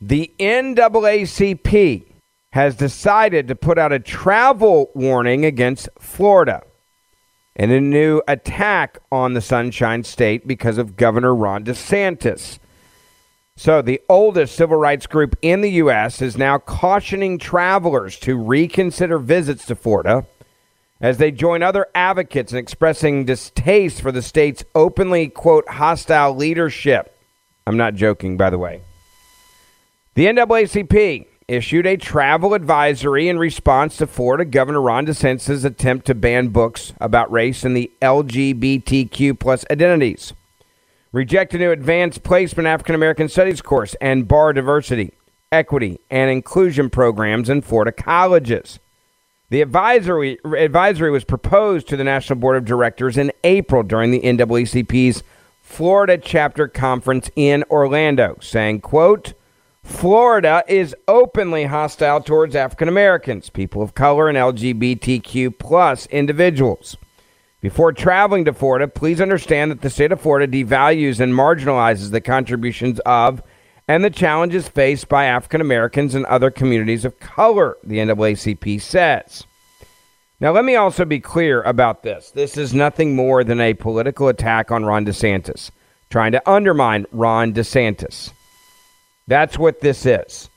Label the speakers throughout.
Speaker 1: The NAACP has decided to put out a travel warning against Florida and a new attack on the Sunshine State because of Governor Ron DeSantis. So, the oldest civil rights group in the U.S. is now cautioning travelers to reconsider visits to Florida as they join other advocates in expressing distaste for the state's openly, quote, hostile leadership. I'm not joking, by the way. The NAACP issued a travel advisory in response to Florida Governor Ron DeSantis' attempt to ban books about race and the LGBTQ plus identities, reject a new advanced placement African American studies course, and bar diversity, equity, and inclusion programs in Florida colleges. The advisory, advisory was proposed to the National Board of Directors in April during the NAACP's Florida chapter conference in Orlando, saying, quote, Florida is openly hostile towards African Americans, people of color, and LGBTQ plus individuals. Before traveling to Florida, please understand that the state of Florida devalues and marginalizes the contributions of and the challenges faced by African Americans and other communities of color, the NAACP says. Now, let me also be clear about this. This is nothing more than a political attack on Ron DeSantis, trying to undermine Ron DeSantis. That's what this is.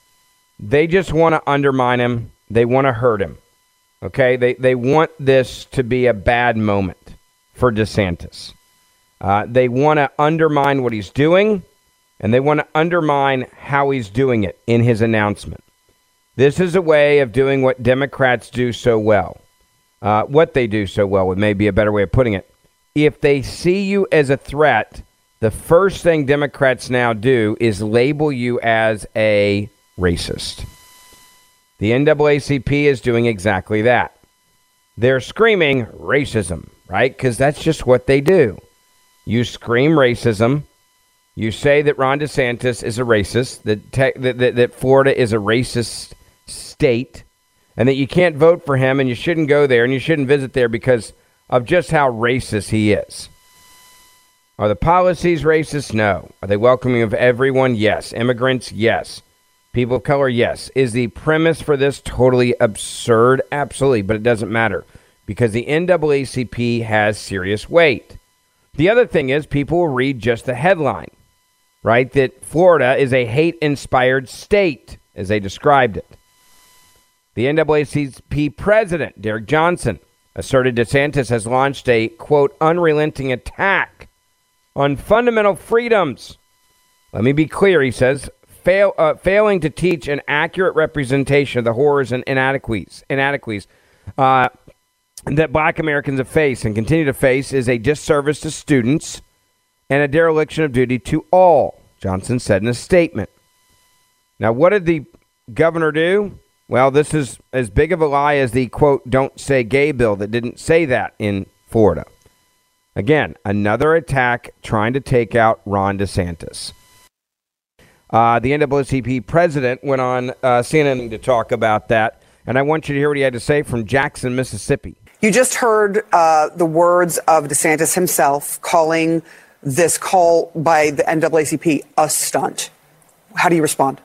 Speaker 1: They just want to undermine him. They want to hurt him. Okay? They, they want this to be a bad moment for DeSantis. Uh, they want to undermine what he's doing, and they want to undermine how he's doing it in his announcement. This is a way of doing what Democrats do so well. Uh, what they do so well, would maybe be a better way of putting it. If they see you as a threat, the first thing Democrats now do is label you as a racist. The NAACP is doing exactly that. They're screaming racism, right? Because that's just what they do. You scream racism. You say that Ron DeSantis is a racist, that, te- that, that, that Florida is a racist state, and that you can't vote for him and you shouldn't go there and you shouldn't visit there because of just how racist he is. Are the policies racist? No. Are they welcoming of everyone? Yes. Immigrants? Yes. People of color? Yes. Is the premise for this totally absurd? Absolutely, but it doesn't matter because the NAACP has serious weight. The other thing is, people will read just the headline, right? That Florida is a hate inspired state, as they described it. The NAACP president, Derrick Johnson, asserted DeSantis has launched a, quote, unrelenting attack on fundamental freedoms. Let me be clear, he says, fail, uh, failing to teach an accurate representation of the horrors and inadequacies, inadequacies uh, that black Americans have faced and continue to face is a disservice to students and a dereliction of duty to all, Johnson said in a statement. Now, what did the governor do? Well, this is as big of a lie as the quote, don't say gay bill that didn't say that in Florida. Again, another attack trying to take out Ron DeSantis. Uh, the NAACP president went on uh, CNN to talk about that, and I want you to hear what he had to say from Jackson, Mississippi.
Speaker 2: You just heard uh, the words of DeSantis himself calling this call by the NAACP a stunt. How do you respond?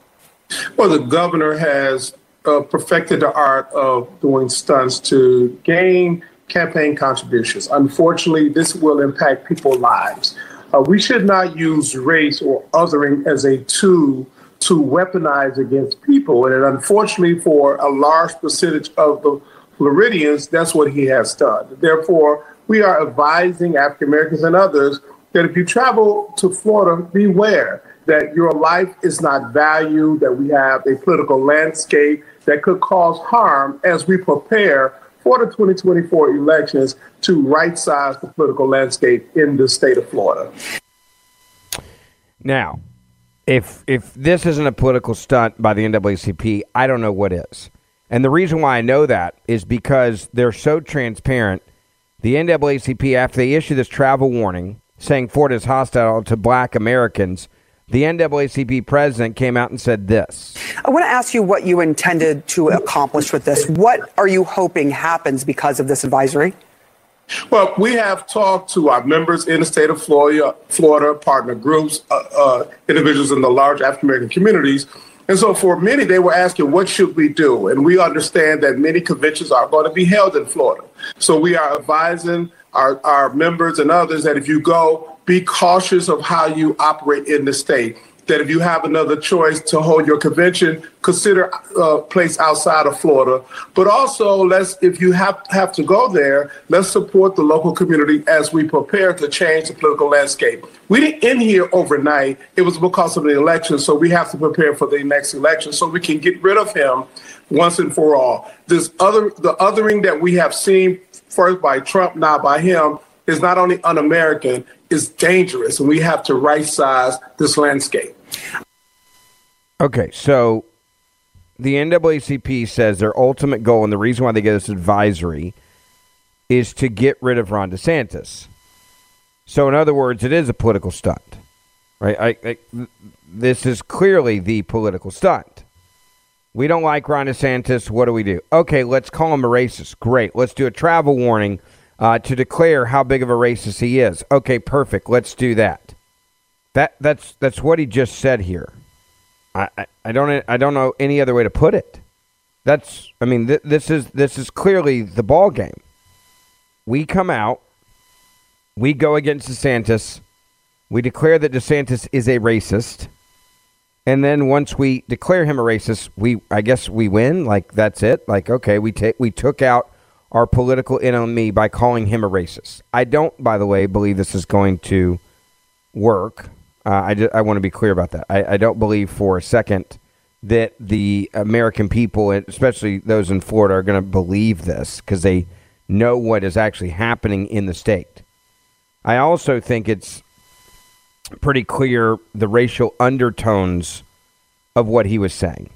Speaker 3: Well, the governor has uh, perfected the art of doing stunts to gain campaign contributions. Unfortunately, this will impact people's lives. Uh, we should not use race or othering as a tool to weaponize against people. And unfortunately, for a large percentage of the Floridians, that's what he has done. Therefore, we are advising African Americans and others that if you travel to Florida, beware that your life is not valued, that we have a political landscape that could cause harm as we prepare for the 2024 elections to right size the political landscape in the state of Florida.
Speaker 1: Now, if if this isn't a political stunt by the NAACP, I don't know what is. And the reason why I know that is because they're so transparent. The NAACP, after they issue this travel warning saying Ford is hostile to black Americans, the NAACP president came out and said this.
Speaker 2: I want to ask you what you intended to accomplish with this. What are you hoping happens because of this advisory?
Speaker 3: Well, we have talked to our members in the state of Florida, Florida partner groups, uh, uh, individuals in the large African American communities. And so for many, they were asking, what should we do? And we understand that many conventions are going to be held in Florida. So we are advising our, our members and others that if you go, be cautious of how you operate in the state. That if you have another choice to hold your convention, consider a uh, place outside of Florida. But also, let's if you have have to go there, let's support the local community as we prepare to change the political landscape. We didn't end here overnight. It was because of the election, so we have to prepare for the next election so we can get rid of him once and for all. This other the othering that we have seen first by Trump, now by him, is not only un-American, it's dangerous, and we have to right size this landscape.
Speaker 1: Okay, so the NAACP says their ultimate goal and the reason why they get this advisory is to get rid of Ron DeSantis. So, in other words, it is a political stunt, right? I, I, this is clearly the political stunt. We don't like Ron DeSantis. What do we do? Okay, let's call him a racist. Great. Let's do a travel warning uh, to declare how big of a racist he is. Okay, perfect. Let's do that. That that's that's what he just said here. I, I, I don't I don't know any other way to put it. That's I mean th- this is this is clearly the ball game. We come out, we go against DeSantis, we declare that DeSantis is a racist, and then once we declare him a racist, we I guess we win. Like that's it. Like okay, we take we took out our political enemy by calling him a racist. I don't, by the way, believe this is going to work. Uh, I, I want to be clear about that. I, I don't believe for a second that the American people, especially those in Florida, are going to believe this because they know what is actually happening in the state. I also think it's pretty clear the racial undertones of what he was saying.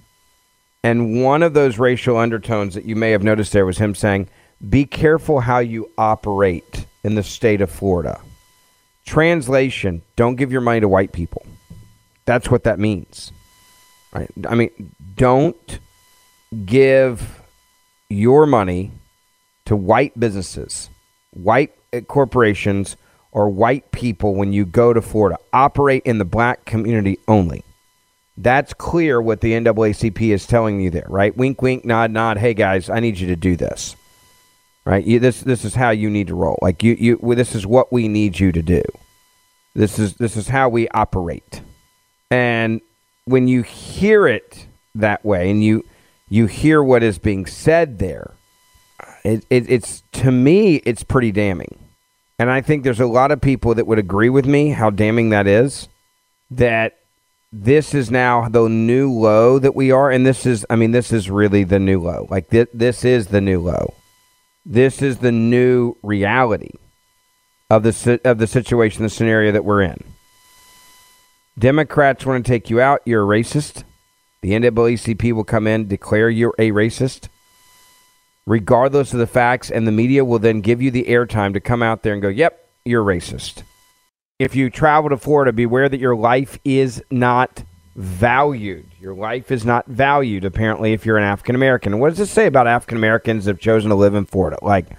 Speaker 1: And one of those racial undertones that you may have noticed there was him saying, be careful how you operate in the state of Florida. Translation, don't give your money to white people. That's what that means. Right? I mean, don't give your money to white businesses, white corporations, or white people when you go to Florida. Operate in the black community only. That's clear what the NAACP is telling you there, right? Wink, wink, nod, nod. Hey, guys, I need you to do this right? You, this this is how you need to roll. Like you you well, this is what we need you to do. This is this is how we operate. And when you hear it that way, and you you hear what is being said there, it, it, it's to me it's pretty damning. And I think there's a lot of people that would agree with me how damning that is. That this is now the new low that we are, and this is I mean this is really the new low. Like this this is the new low this is the new reality of the of the situation, the scenario that we're in. Democrats want to take you out. You're a racist. The NAACP will come in, declare you're a racist, regardless of the facts, and the media will then give you the airtime to come out there and go, "Yep, you're a racist." If you travel to Florida, beware that your life is not valued. Your life is not valued, apparently, if you're an African American. What does this say about African Americans that have chosen to live in Florida? Like,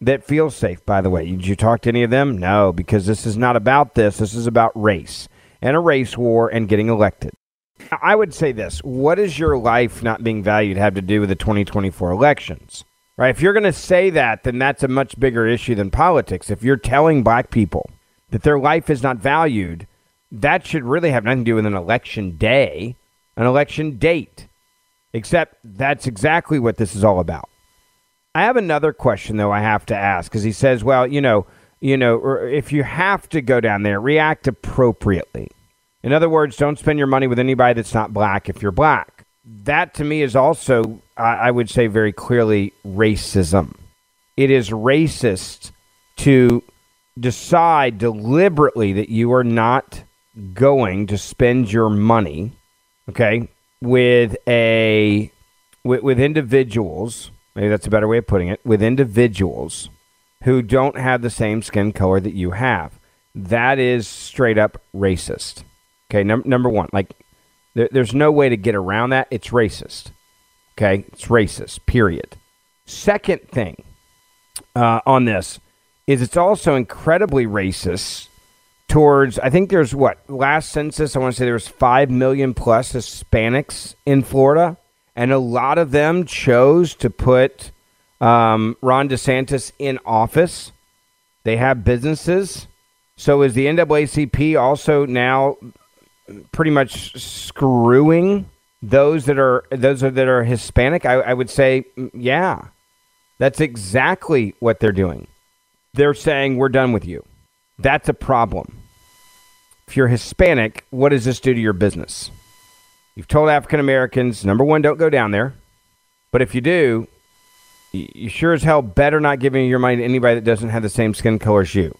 Speaker 1: that feels safe, by the way. Did you talk to any of them? No, because this is not about this. This is about race and a race war and getting elected. I would say this what does your life not being valued have to do with the 2024 elections? Right? If you're going to say that, then that's a much bigger issue than politics. If you're telling black people that their life is not valued, that should really have nothing to do with an election day, an election date. Except that's exactly what this is all about. I have another question though I have to ask because he says, well, you know, you know, er, if you have to go down there, react appropriately. In other words, don't spend your money with anybody that's not black if you're black. That to me is also, I would say very clearly, racism. It is racist to decide deliberately that you are not going to spend your money, okay, with a with, with individuals. Maybe that's a better way of putting it. With individuals who don't have the same skin color that you have. That is straight up racist. Okay, num- number one, like there, there's no way to get around that. It's racist. Okay, it's racist. Period. Second thing uh, on this is it's also incredibly racist towards. I think there's what last census. I want to say there was five million plus Hispanics in Florida, and a lot of them chose to put um, Ron DeSantis in office. They have businesses. So is the NAACP also now pretty much screwing those that are those that are Hispanic, I, I would say, mm, yeah, that's exactly what they're doing. They're saying we're done with you. That's a problem. If you're Hispanic, what does this do to your business? You've told African Americans, number one, don't go down there. But if you do, you sure as hell better not giving your money to anybody that doesn't have the same skin color as you.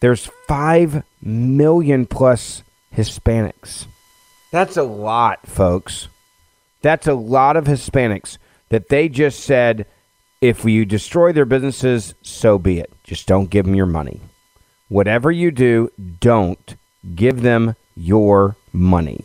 Speaker 1: There's 5 million plus Hispanics. That's a lot, folks. That's a lot of Hispanics that they just said, if you destroy their businesses, so be it. Just don't give them your money. Whatever you do, don't give them your money.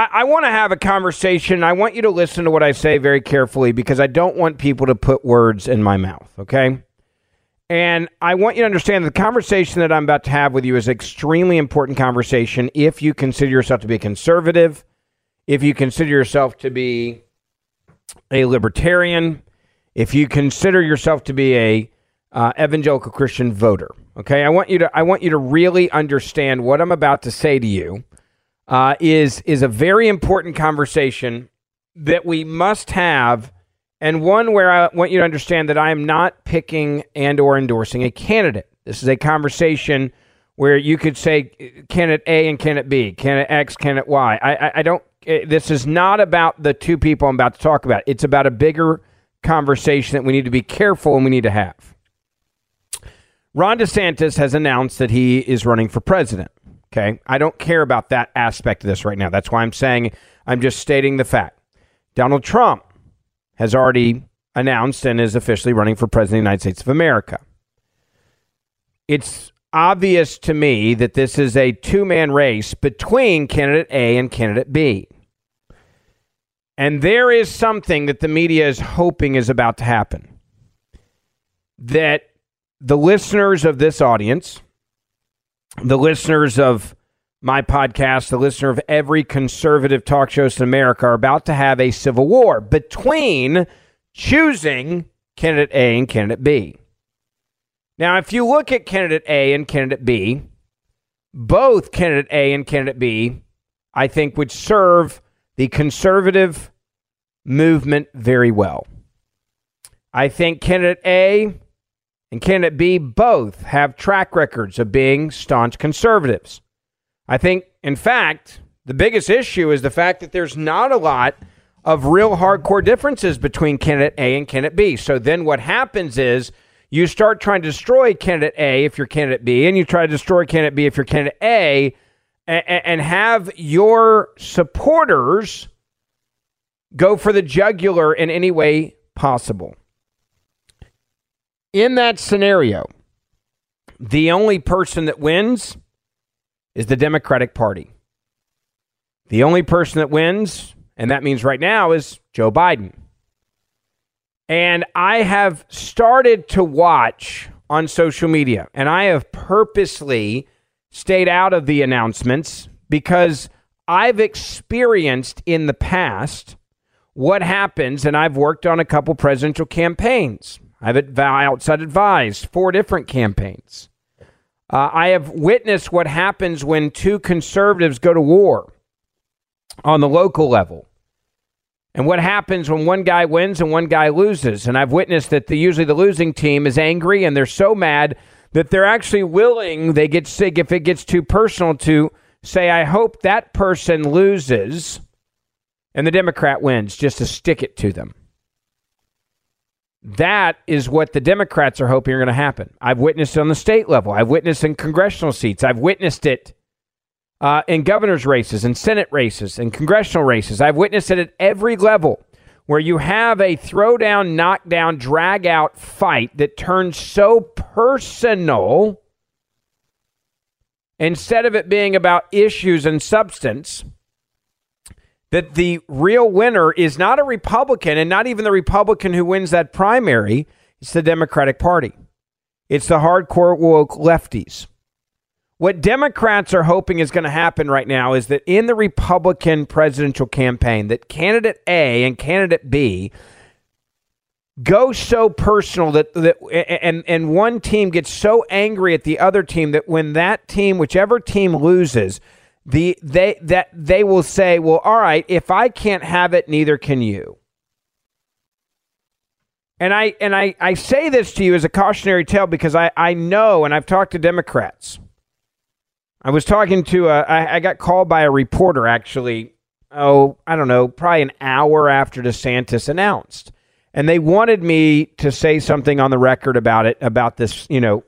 Speaker 1: I, I want to have a conversation. I want you to listen to what I say very carefully because I don't want people to put words in my mouth, okay? And I want you to understand the conversation that I'm about to have with you is an extremely important conversation if you consider yourself to be conservative, if you consider yourself to be a libertarian, if you consider yourself to be a uh, evangelical Christian voter. Okay, I want you to I want you to really understand what I'm about to say to you uh, is is a very important conversation that we must have, and one where I want you to understand that I am not picking and or endorsing a candidate. This is a conversation where you could say candidate A and candidate B, candidate X, candidate Y. I, I, I don't. Eh, this is not about the two people I'm about to talk about. It's about a bigger conversation that we need to be careful and we need to have. Ron DeSantis has announced that he is running for president. Okay. I don't care about that aspect of this right now. That's why I'm saying I'm just stating the fact. Donald Trump has already announced and is officially running for president of the United States of America. It's obvious to me that this is a two man race between candidate A and candidate B. And there is something that the media is hoping is about to happen. That the listeners of this audience, the listeners of my podcast, the listener of every conservative talk show in America, are about to have a civil war between choosing candidate A and candidate B. Now, if you look at candidate A and candidate B, both candidate A and candidate B, I think, would serve the conservative movement very well. I think candidate A and candidate B both have track records of being staunch conservatives. I think, in fact, the biggest issue is the fact that there's not a lot of real hardcore differences between candidate A and candidate B. So then what happens is you start trying to destroy candidate A if you're candidate B, and you try to destroy candidate B if you're candidate A, and, and have your supporters go for the jugular in any way possible. In that scenario, the only person that wins is the Democratic Party. The only person that wins, and that means right now, is Joe Biden. And I have started to watch on social media, and I have purposely stayed out of the announcements because I've experienced in the past what happens, and I've worked on a couple presidential campaigns. I've outside advised four different campaigns. Uh, I have witnessed what happens when two conservatives go to war on the local level. And what happens when one guy wins and one guy loses? And I've witnessed that the, usually the losing team is angry and they're so mad that they're actually willing, they get sick if it gets too personal, to say, I hope that person loses and the Democrat wins, just to stick it to them. That is what the Democrats are hoping are going to happen. I've witnessed it on the state level. I've witnessed in congressional seats. I've witnessed it uh, in governor's races and Senate races and congressional races. I've witnessed it at every level where you have a throwdown, knockdown, drag out fight that turns so personal instead of it being about issues and substance that the real winner is not a Republican and not even the Republican who wins that primary. It's the Democratic Party. It's the hardcore woke lefties. What Democrats are hoping is going to happen right now is that in the Republican presidential campaign, that candidate A and candidate B go so personal that that and and one team gets so angry at the other team that when that team, whichever team loses, the they that they will say, "Well, all right, if I can't have it, neither can you." And I and I, I say this to you as a cautionary tale because I, I know and I've talked to Democrats I was talking to a, I, I got called by a reporter actually. Oh, I don't know, probably an hour after DeSantis announced, and they wanted me to say something on the record about it, about this, you know,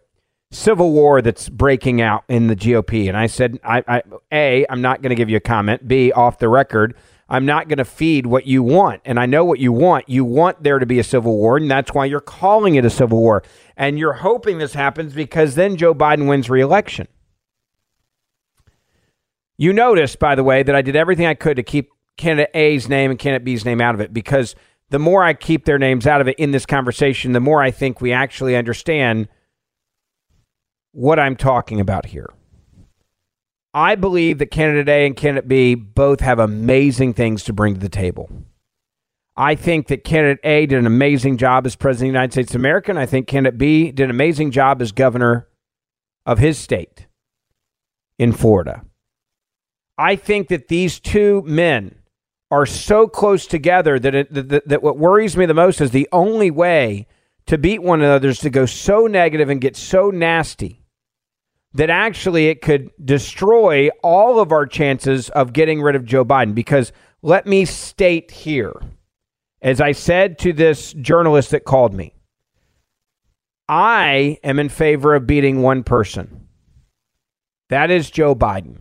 Speaker 1: civil war that's breaking out in the GOP. And I said, I, I a, I'm not going to give you a comment. B, off the record. I'm not going to feed what you want. And I know what you want. You want there to be a civil war, and that's why you're calling it a civil war. And you're hoping this happens because then Joe Biden wins reelection. You noticed, by the way, that I did everything I could to keep candidate A's name and candidate B's name out of it because the more I keep their names out of it in this conversation, the more I think we actually understand what I'm talking about here. I believe that candidate A and candidate B both have amazing things to bring to the table. I think that candidate A did an amazing job as president of the United States of America, and I think candidate B did an amazing job as governor of his state in Florida. I think that these two men are so close together that, it, that, that what worries me the most is the only way to beat one another is to go so negative and get so nasty that actually it could destroy all of our chances of getting rid of Joe Biden. Because let me state here, as I said to this journalist that called me, I am in favor of beating one person. That is Joe Biden.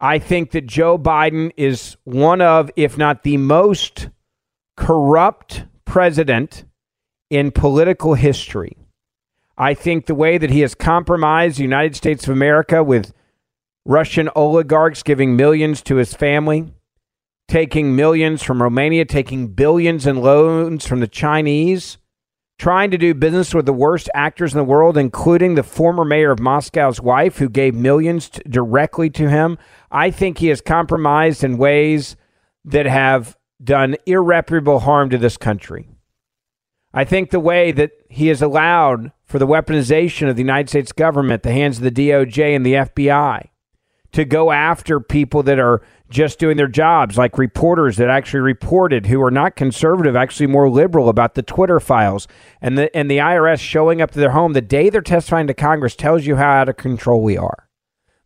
Speaker 1: I think that Joe Biden is one of, if not the most corrupt president in political history. I think the way that he has compromised the United States of America with Russian oligarchs giving millions to his family, taking millions from Romania, taking billions in loans from the Chinese, trying to do business with the worst actors in the world, including the former mayor of Moscow's wife, who gave millions directly to him. I think he has compromised in ways that have done irreparable harm to this country. I think the way that he has allowed for the weaponization of the United States government, the hands of the DOJ and the FBI, to go after people that are just doing their jobs, like reporters that actually reported who are not conservative, actually more liberal about the Twitter files, and the and the IRS showing up to their home the day they're testifying to Congress tells you how out of control we are.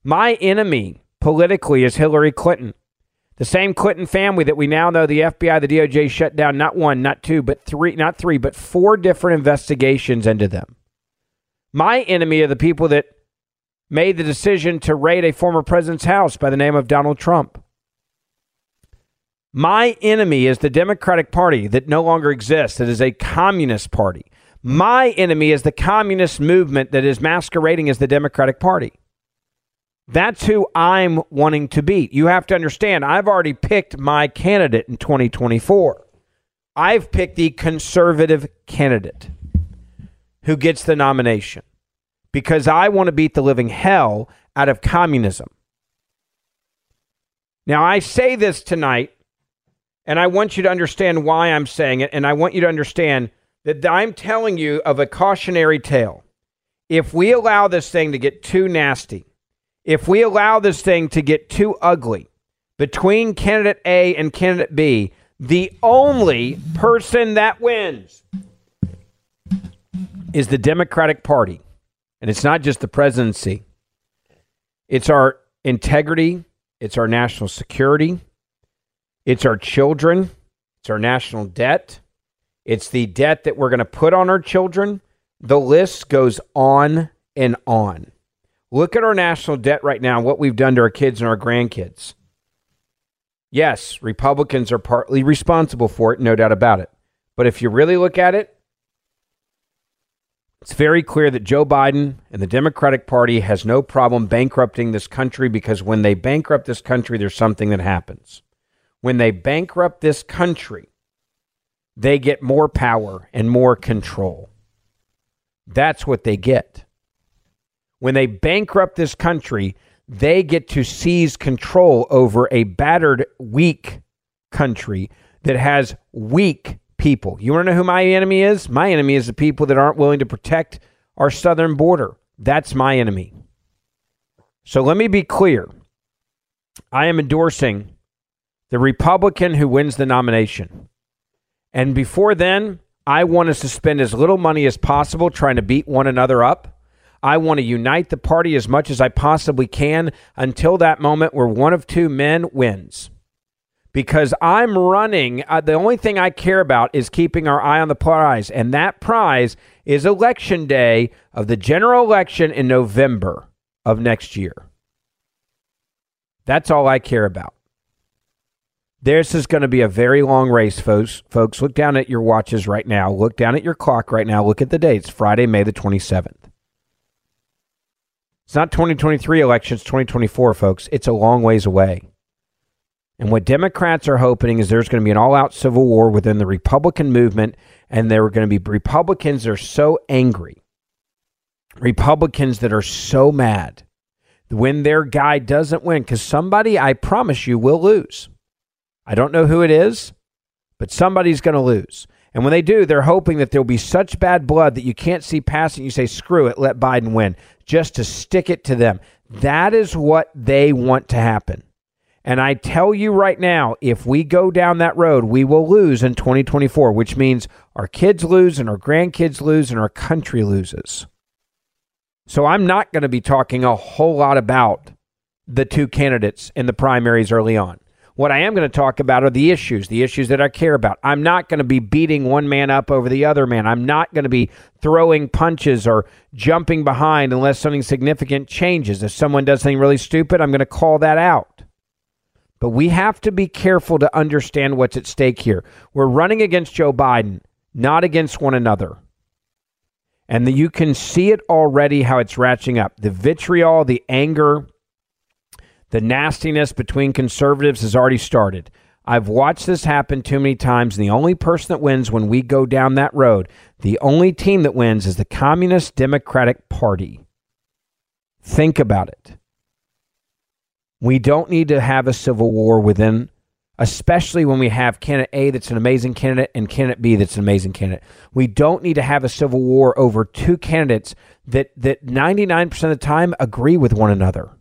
Speaker 1: My enemy politically is Hillary Clinton. The same Clinton family that we now know the FBI, the DOJ shut down not one, not two, but three, not three, but four different investigations into them. My enemy are the people that made the decision to raid a former president's house by the name of Donald Trump. My enemy is the Democratic Party that no longer exists, that is a communist party. My enemy is the communist movement that is masquerading as the Democratic Party. That's who I'm wanting to beat. You have to understand, I've already picked my candidate in 2024. I've picked the conservative candidate who gets the nomination because I want to beat the living hell out of communism. Now, I say this tonight, and I want you to understand why I'm saying it, and I want you to understand that I'm telling you of a cautionary tale. If we allow this thing to get too nasty, if we allow this thing to get too ugly between candidate A and candidate B, the only person that wins is the Democratic Party. And it's not just the presidency, it's our integrity, it's our national security, it's our children, it's our national debt, it's the debt that we're going to put on our children. The list goes on and on. Look at our national debt right now, what we've done to our kids and our grandkids. Yes, Republicans are partly responsible for it, no doubt about it. But if you really look at it, it's very clear that Joe Biden and the Democratic Party has no problem bankrupting this country because when they bankrupt this country, there's something that happens. When they bankrupt this country, they get more power and more control. That's what they get. When they bankrupt this country, they get to seize control over a battered, weak country that has weak people. You want to know who my enemy is? My enemy is the people that aren't willing to protect our southern border. That's my enemy. So let me be clear. I am endorsing the Republican who wins the nomination. And before then, I want us to spend as little money as possible trying to beat one another up. I want to unite the party as much as I possibly can until that moment where one of two men wins because I'm running. Uh, the only thing I care about is keeping our eye on the prize, and that prize is election day of the general election in November of next year. That's all I care about. This is going to be a very long race, folks. Folks, look down at your watches right now. Look down at your clock right now. Look at the dates. Friday, May the 27th. It's not 2023 elections, 2024, folks. It's a long ways away. And what Democrats are hoping is there's going to be an all out civil war within the Republican movement, and there are going to be Republicans that are so angry, Republicans that are so mad when their guy doesn't win, because somebody, I promise you, will lose. I don't know who it is, but somebody's going to lose. And when they do, they're hoping that there'll be such bad blood that you can't see past it. You say, screw it, let Biden win, just to stick it to them. That is what they want to happen. And I tell you right now, if we go down that road, we will lose in 2024, which means our kids lose and our grandkids lose and our country loses. So I'm not going to be talking a whole lot about the two candidates in the primaries early on. What I am going to talk about are the issues, the issues that I care about. I'm not going to be beating one man up over the other man. I'm not going to be throwing punches or jumping behind unless something significant changes. If someone does something really stupid, I'm going to call that out. But we have to be careful to understand what's at stake here. We're running against Joe Biden, not against one another. And the, you can see it already how it's ratcheting up. The vitriol, the anger, the nastiness between conservatives has already started. I've watched this happen too many times, and the only person that wins when we go down that road, the only team that wins is the Communist Democratic Party. Think about it. We don't need to have a civil war within, especially when we have candidate A that's an amazing candidate and candidate B that's an amazing candidate. We don't need to have a civil war over two candidates that, that 99% of the time agree with one another.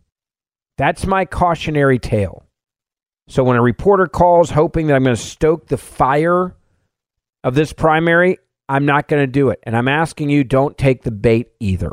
Speaker 1: That's my cautionary tale. So when a reporter calls hoping that I'm going to stoke the fire of this primary, I'm not going to do it. And I'm asking you, don't take the bait either.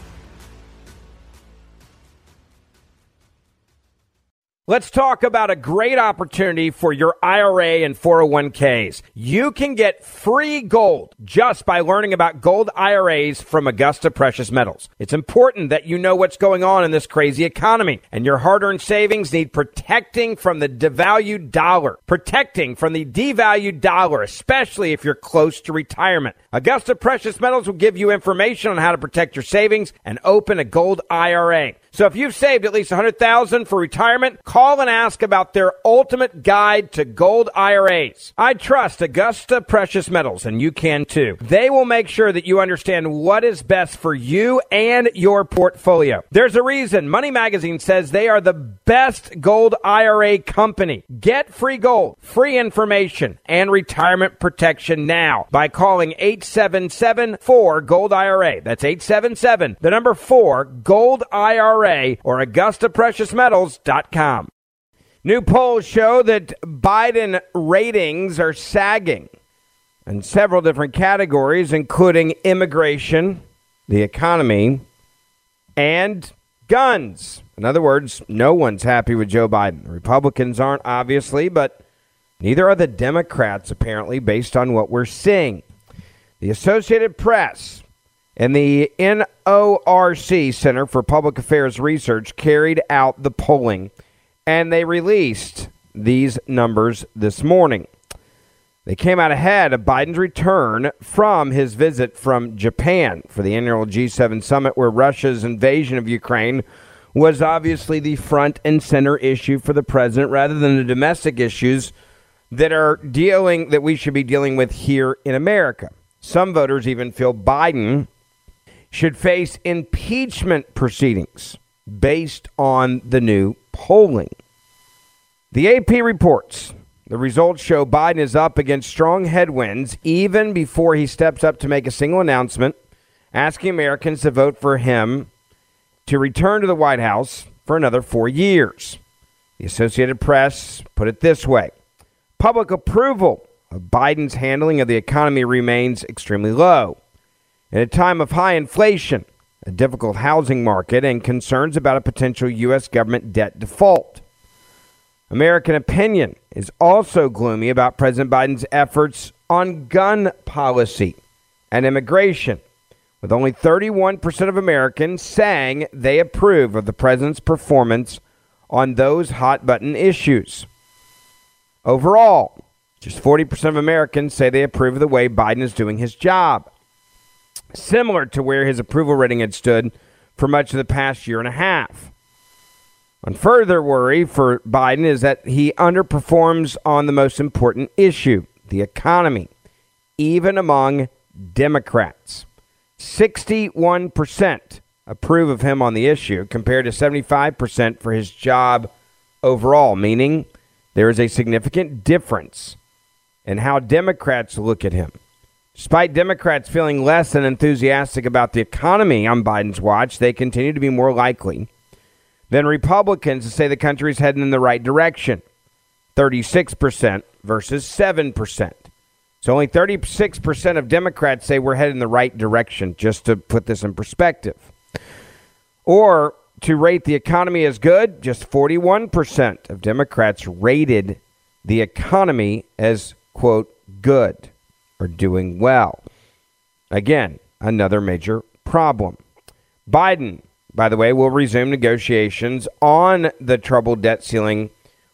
Speaker 1: Let's talk about a great opportunity for your IRA and 401ks. You can get free gold just by learning about gold IRAs from Augusta Precious Metals. It's important that you know what's going on in this crazy economy, and your hard earned savings need protecting from the devalued dollar, protecting from the devalued dollar, especially if you're close to retirement. Augusta Precious Metals will give you information on how to protect your savings and open a gold IRA. So if you've saved at least 100,000 for retirement, call and ask about their ultimate guide to gold IRAs. I trust Augusta Precious Metals and you can too. They will make sure that you understand what is best for you and your portfolio. There's a reason Money Magazine says they are the best gold IRA company. Get free gold, free information, and retirement protection now by calling 877 4 Gold IRA. That's 877 the number 4 Gold IRA or AugustaPreciousMetals.com. New polls show that Biden ratings are sagging in several different categories, including immigration, the economy, and guns. In other words, no one's happy with Joe Biden. Republicans aren't, obviously, but neither are the Democrats, apparently, based on what we're seeing. The Associated Press and the NORC Center for Public Affairs Research carried out the polling, and they released these numbers this morning. They came out ahead of Biden's return from his visit from Japan for the annual G7 summit, where Russia's invasion of Ukraine was obviously the front and center issue for the president rather than the domestic issues that are dealing that we should be dealing with here in America. Some voters even feel Biden should face impeachment proceedings based on the new polling. The AP reports the results show Biden is up against strong headwinds even before he steps up to make a single announcement asking Americans to vote for him to return to the White House for another four years. The Associated Press put it this way Public approval of Biden's handling of the economy remains extremely low. In a time of high inflation, a difficult housing market, and concerns about a potential U.S. government debt default. American opinion is also gloomy about President Biden's efforts on gun policy and immigration, with only 31% of Americans saying they approve of the president's performance on those hot button issues. Overall, just 40% of Americans say they approve of the way Biden is doing his job similar to where his approval rating had stood for much of the past year and a half. One further worry for Biden is that he underperforms on the most important issue, the economy, even among Democrats. 61% approve of him on the issue, compared to 75% for his job overall, meaning there is a significant difference in how Democrats look at him. Despite Democrats feeling less than enthusiastic about the economy on Biden's watch, they continue to be more likely than Republicans to say the country is heading in the right direction 36% versus 7%. So only 36% of Democrats say we're heading in the right direction, just to put this in perspective. Or to rate the economy as good, just 41% of Democrats rated the economy as, quote, good or doing well. Again, another major problem. Biden, by the way, will resume negotiations on the troubled debt ceiling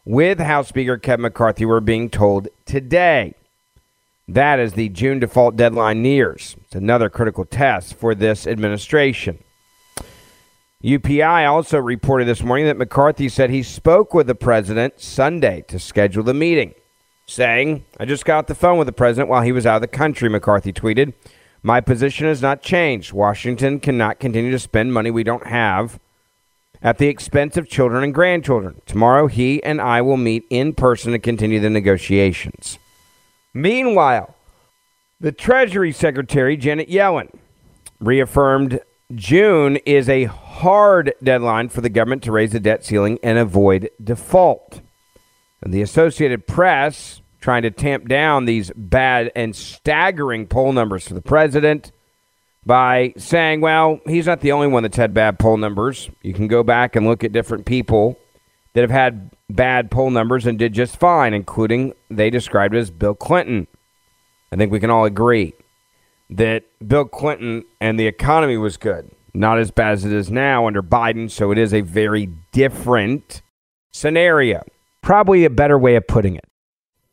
Speaker 1: with House Speaker Kevin McCarthy, we're being told today. That as the June default deadline nears. It's another critical test for this administration. UPI also reported this morning that McCarthy said he spoke with the president Sunday to schedule the meeting, saying, I just got off the phone with the president while he was out of the country, McCarthy tweeted. My position has not changed. Washington cannot continue to spend money we don't have at the expense of children and grandchildren. Tomorrow, he and I will meet in person to continue the negotiations. Meanwhile, the Treasury Secretary, Janet Yellen, reaffirmed June is a hard deadline for the government to raise the debt ceiling and avoid default. And the Associated Press, trying to tamp down these bad and staggering poll numbers for the president by saying, well, he's not the only one that's had bad poll numbers. You can go back and look at different people that have had bad poll numbers and did just fine, including they described as Bill Clinton. I think we can all agree that Bill Clinton and the economy was good. Not as bad as it is now under Biden, so it is a very different scenario. Probably a better way of putting it.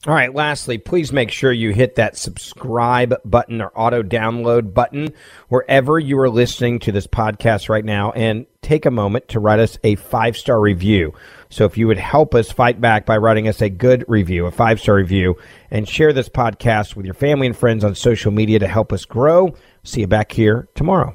Speaker 1: All right, lastly, please make sure you hit that subscribe button or auto download button wherever you are listening to this podcast right now and take a moment to write us a five star review. So if you would help us fight back by writing us a good review, a five star review, and share this podcast with your family and friends on social media to help us grow. See you back here tomorrow.